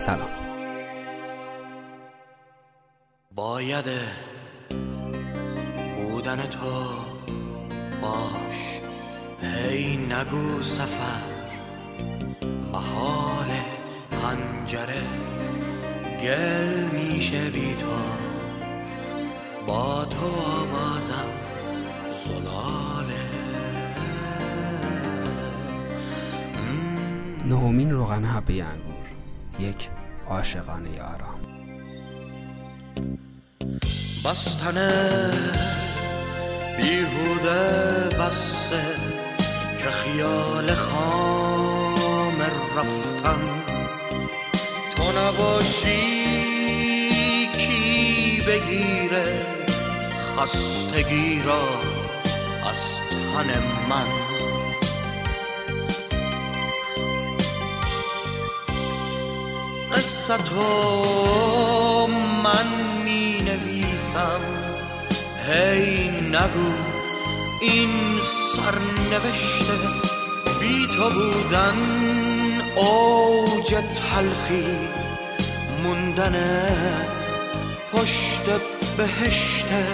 سلام. باید بودن تو باش. هی نگو سفر محال پنجره. گل میشه بی تو. با تو آوازم زلاله نهمین روغن حبه انگور. یک عاشقانه آرام. بستن بیهوده بسته که خیال خام رفتن. تو نباشی کی بگیره خستگی را از تن من. قصه تو من می نویسم هی نگو این سرنوشته بی تو بودن اوج تلخی موندن پشت بهشته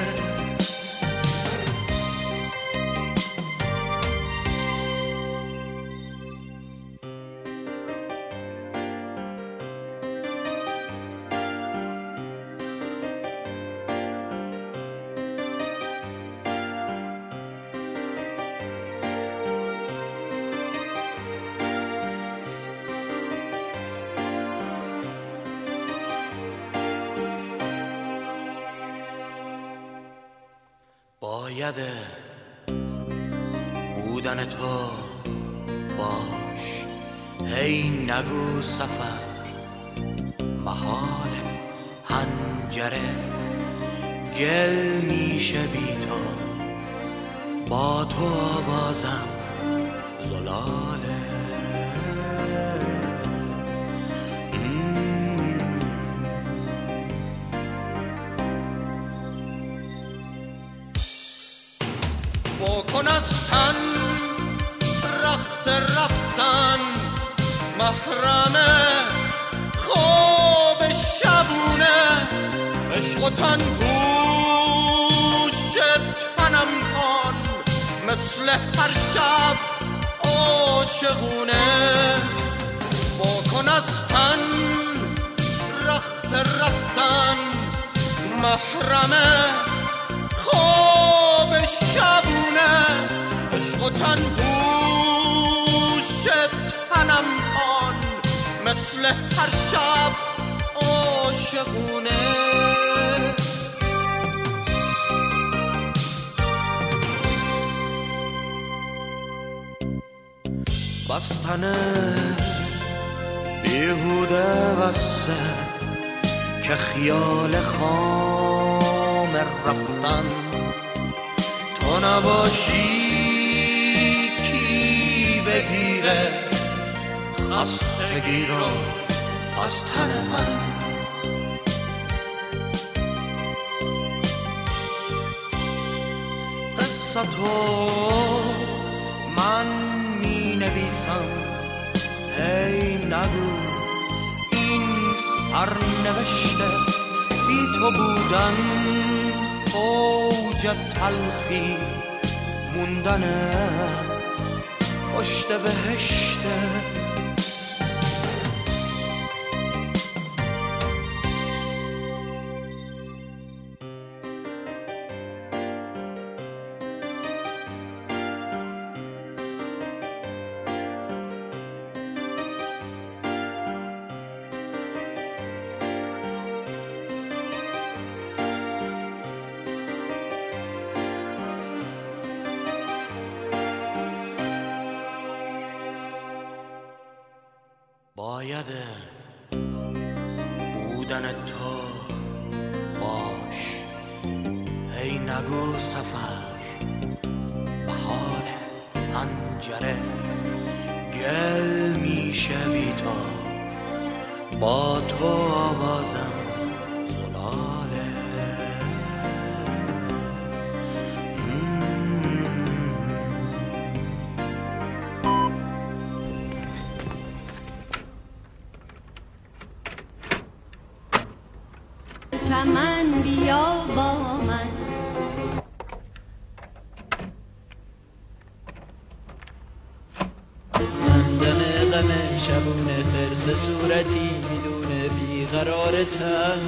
باش هی نگو سفر محال هنجره گل میشه بی تو با تو آوازم زلاله عشق و تن پوش تنم کن. مثل هر شب عاشقونه. بکن از تن رخت رفتن. محرم خواب شبونه. عشق و تن پوش تنم کن. مثل هر شب عاشقونه. بستن بیهوده بسته که خیال خام رفتن. تو نباشی کی بگیره خستگی رو از تن من. تو من می نویسم هی نگو این سرنوشته بی تو بودن اوج تلخی موندن. پشت بهشته باید بودن تو باش. هی نگو سفر. بهار پنجره. گل میشه بی تو با تو چمن بیا با من. غم شبونه خرس صورتی می‌دونه بیقرارتم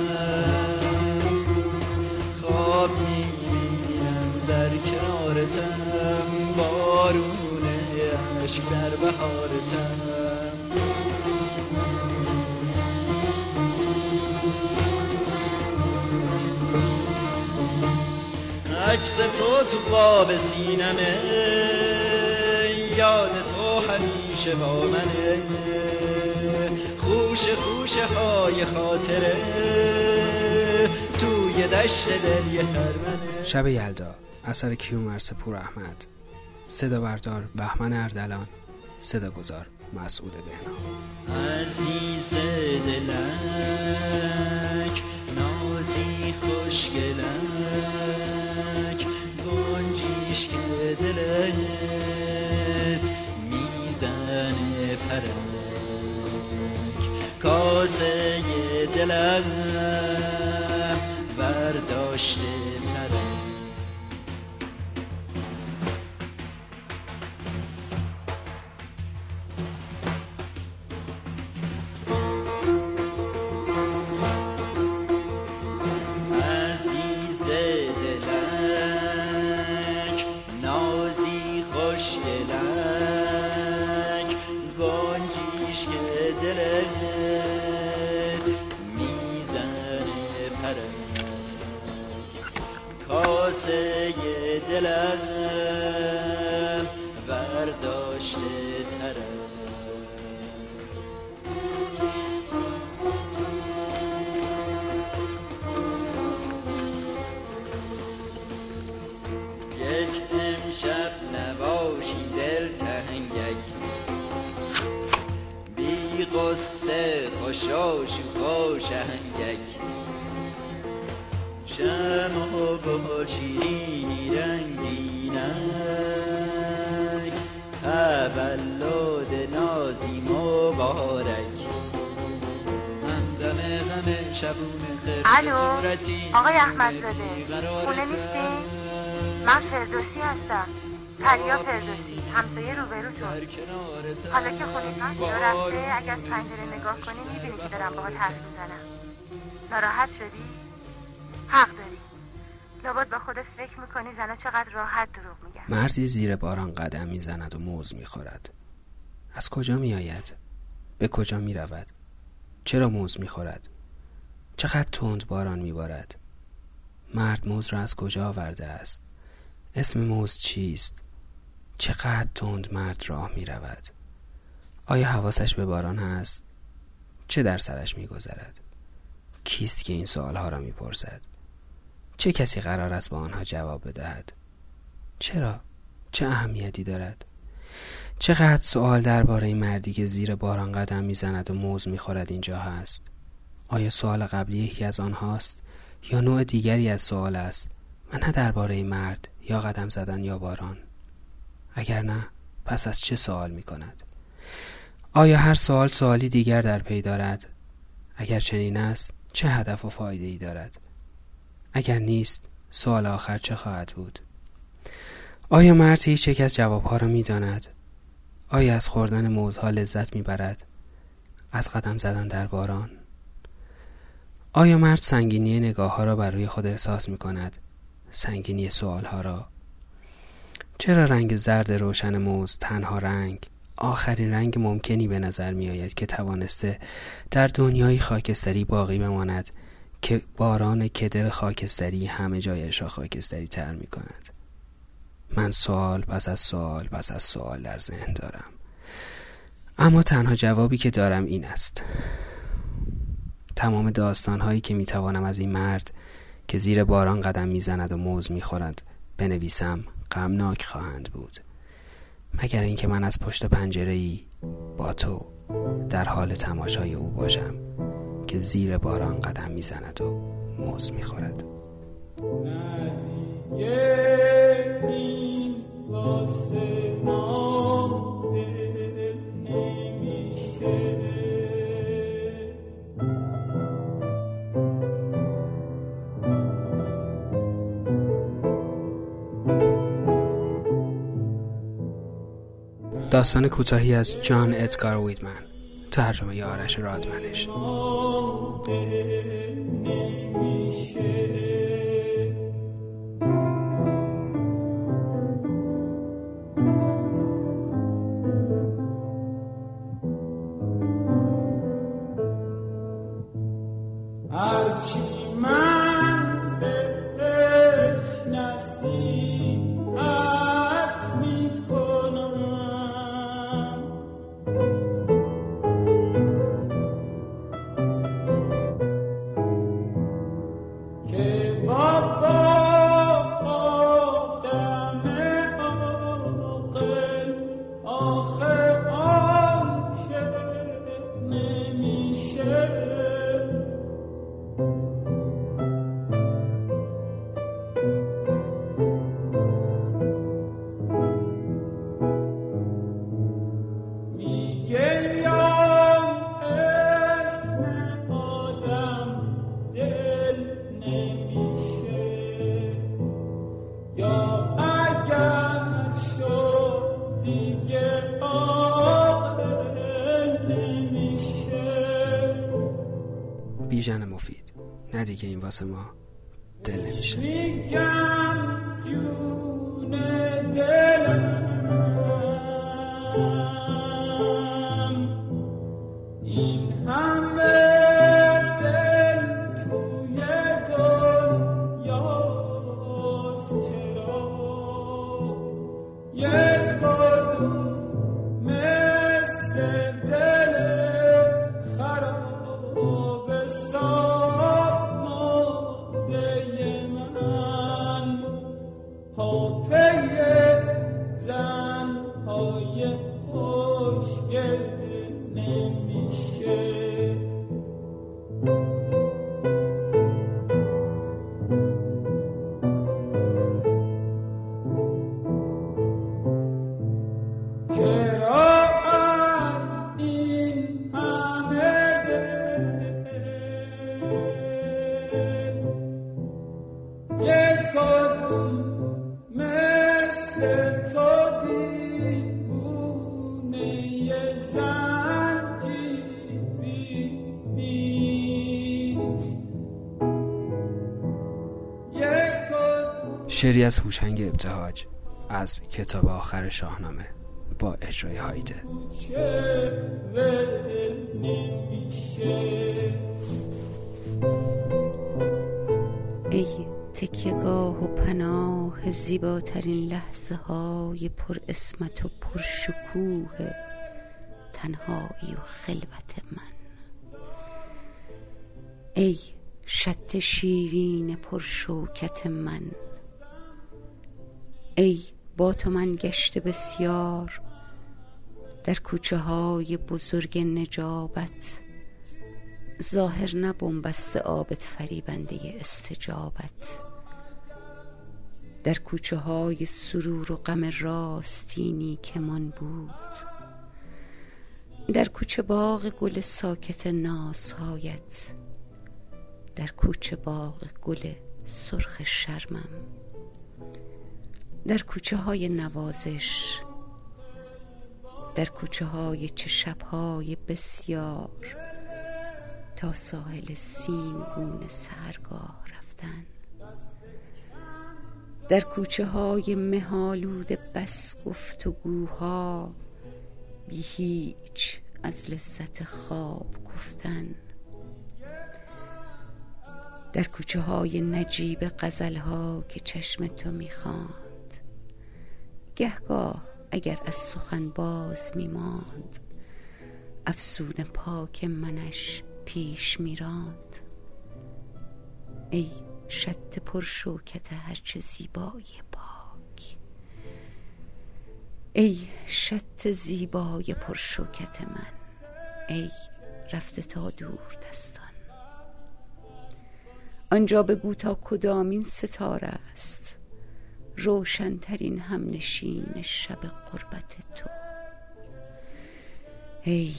عکس تو تو قاب سینمه. یاد تو همیشه با منه. خوش خوش های خاطره. توی دشت دل یه خرمنه. شب یلدا اثر کیومرس پور احمد. صدا بردار بهمن اردلان. صدا گذار مسعود بهنام. عزیز دلک نازی خوشگلک. که دلت می‌زنه پرک. کاسه دلم برداشته قصه خوشا شوخا شهنگک شما با شیرینی رنگینک تولد نازی مبارک همدم غم شبون خرس الو صورتی آقای احمدزاده بیقرارتم. خونه نیستی؟ من فردوسی هستم پریا فردوسی همسایه روبروتون حالا که خونیت من رفته اگر از پنجره نگاه کنی می‌بینی که دارم باهات حرف می‌زنم. ناراحت شدی؟ حق داری. لابد با خودت فکر می‌کنی زنها چقدر راحت دروغ میگن مردی زیر باران قدم می‌زند و موز می‌خورد. از کجا میآید؟ به کجا می‌رود؟ چرا موز می‌خورد؟ چقدر تند باران میبارد؟ مرد موز را از کجا آورده است؟ اسم موز چیست؟ چقدر تند مرد راه می‌رود آیا حواسش به باران هست چه در سرش میگذرد کیست که این سوالها را می‌پرسد چه کسی قرار است با آنها جواب بدهد چرا؟ چه اهمیتی دارد؟ چقدر سوال درباره مردی که زیر باران قدم می‌زند و موز می‌خورد اینجا هست؟ آیا سوال قبلی یکی از آنهاست یا نوع دیگری از سوال است و نه درباره مرد یا قدم زدن یا باران؟ اگر نه پس از چه سوال می کند؟ آیا هر سوال سوالی دیگر در پی دارد؟ اگر چنین است چه هدف و فایده ای دارد؟ اگر نیست سوال آخر چه خواهد بود؟ آیا مرد هیچ یک از جوابها را می داند؟ آیا از خوردن موزها لذت می برد؟ از قدم زدن در باران؟ آیا مرد سنگینی نگاه ها را بر روی خود احساس می کند؟ سنگینی سوال ها را؟ چرا رنگ زرد روشن موز تنها رنگ؟ آخرین رنگ ممکنی به نظر می آید که توانسته در دنیای خاکستری باقی بماند که باران کدر خاکستری همه جایش را خاکستری تر می کند من سوال پس از سوال پس از سوال در ذهن دارم. اما تنها جوابی که دارم این است. تمام داستان هایی که می توانم از این مرد که زیر باران قدم می زند و موز می خورد بنویسم. غمناک خواهند بود. مگر اینکه من از پشت پنجره ای با تو در حال تماشای او باشم که زیر باران قدم می‌زند و موز می‌خورد. داستان کوتاهی از جان ادگار ویدمن. ترجمه آرش رادمنش. بیژن دیگه این واسه ما دل نمیشه شعری از هوشنگ ابتهاج از کتاب آخر شاهنامه با اجرای هایده. ای تکیگاه و پناه زیباترین لحظه های پر اسمت و پر شکوه تنهایی و خلوت من. ای شت شیرین پر شوکت من. ای با تو من گشت بسیار در کوچه های بزرگ نجابت ظاهر نبنبست آبت فریبنده استجابت. در کوچه های سرور و غم راستینی که من بود در کوچه باغ گل ساکت ناسهایت در کوچه باغ گل سرخ شرمم. در کوچه های نوازش در کوچه های چه شبهای بسیار تا ساحل سیمگون سرگاه رفتن. در کوچه های مهالود بس گفتگوها بی هیچ از لذت خواب گفتن. در کوچه های نجیب غزل ها که چشم تو می‌خوان. گهگاه اگر از سخن باز میماند افسون پاک منش پیش میراند. ای شط پر شوکت هرچه زیبای پاک. ای شط زیبای پر شوکت من. ای رفته تا دور دستان. آنجا بگو تا کدامین ستاره است. روشنترین همنشین شب قربت تو. ای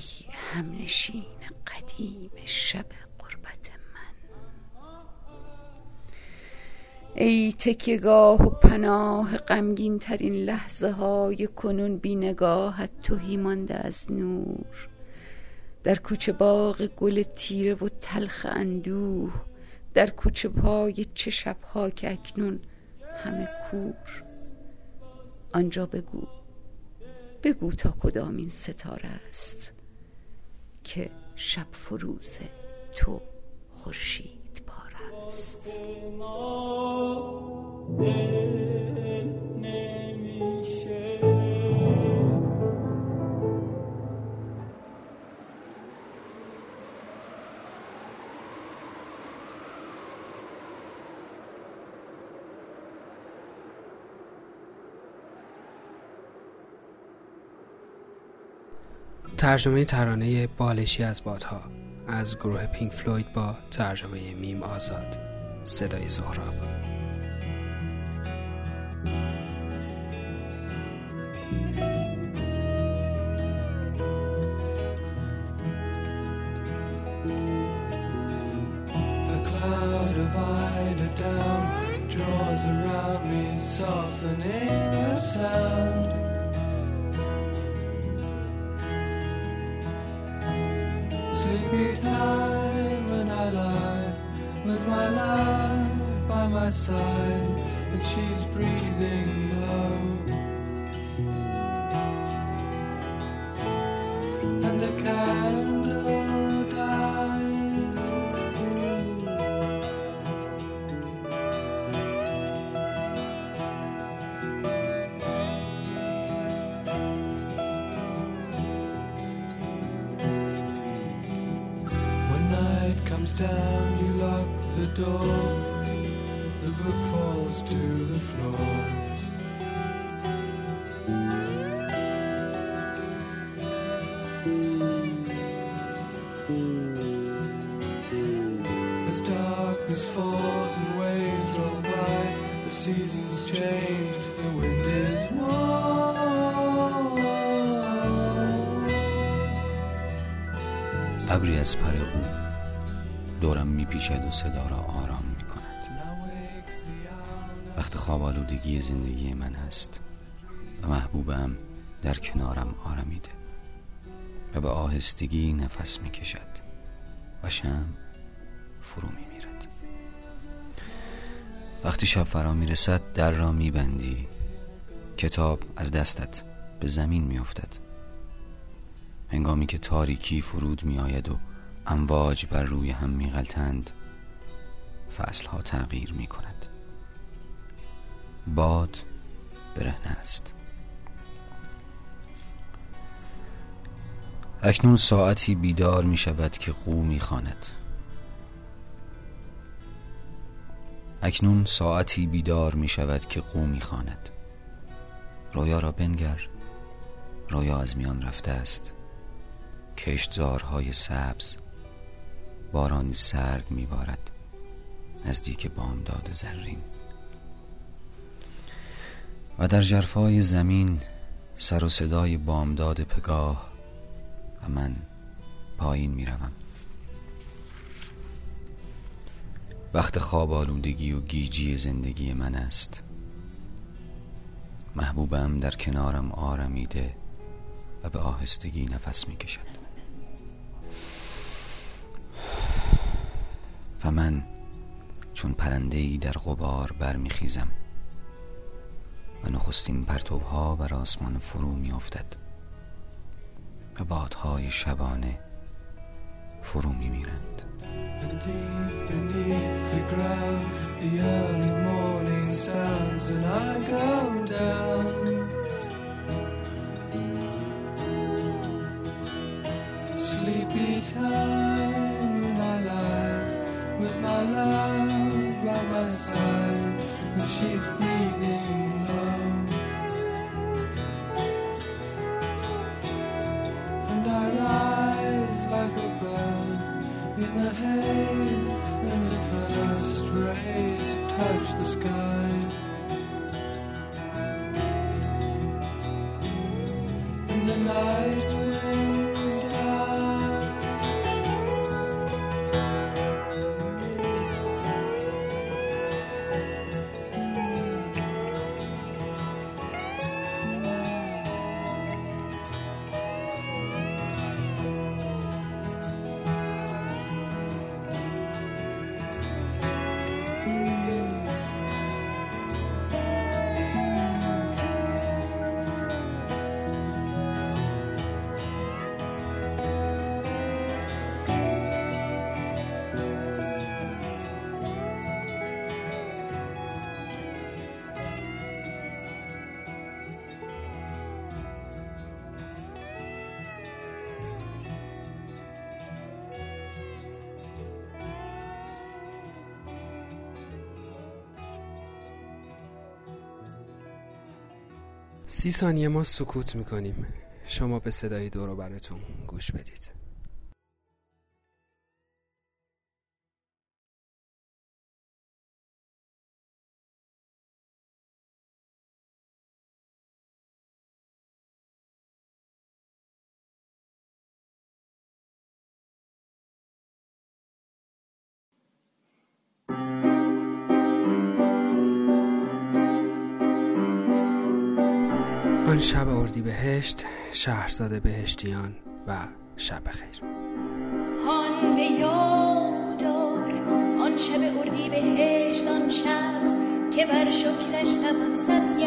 همنشین قدیم شب قربت من. ای تکیگاه و پناه غمگین ترین لحظه های کنون بی نگاهت توهی مانده از نور. در کوچه باغ گل تیره و تلخ اندوه در کوچه پای چه شبها که اکنون همه کور آنجا بگو بگو تا کدام این ستاره است که شب فروز تو خورشید پار است ترجمه ترانه بالشی از بادها از گروه پینک فلوید با ترجمه میم آزاد. صدای زهراب. Sleepy time and I lie with my love by my side and she's breathing low the door. The book falls to the floor. As darkness falls and waves roll by, the seasons change, the wind is warm. ابری از پرقو دورم میپیچد و صدا را آرام می‌کند. وقت خواب آلودگی زندگی من است و محبوبم در کنارم آرمیده و به آهستگی نفس می‌کشد و شم فرو میمیرد. وقتی شب فرا می‌رسد در را میبندی. کتاب از دستت به زمین میافتد. هنگامی که تاریکی فرود میآید و امواج بر روی هم میغلطند فصلها تغییر می کند باد برهنه است اکنون ساعتی بیدار می شود که قو می خاند. اکنون ساعتی بیدار می شود که قو می خاند. رویا را بنگر رویا از میان رفته است کشتزارهای سبز بارانی سرد میبارد نزدیک بامداد زرین. و در جرفای زمین سر و صدای بامداد پگاه و من پایین می‌روم. وقت خواب آلودگی و گیجی زندگی من است. محبوبم در کنارم آرمیده و به آهستگی نفس می‌کشد. و من چون پرنده‌ای در غبار برمیخیزم و نخستین پرتوها بر آسمان فرو میافتد و بادهای شبانه فرو میمیرند down. سی ثانیه ما سکوت می‌کنیم. شما به صدای دورو براتون گوش بدید. بهشت شهرزاد بهشتیان و شب خیر هان به یادار آن شب اردی بهشت آن شب که بر شکرش تپان صد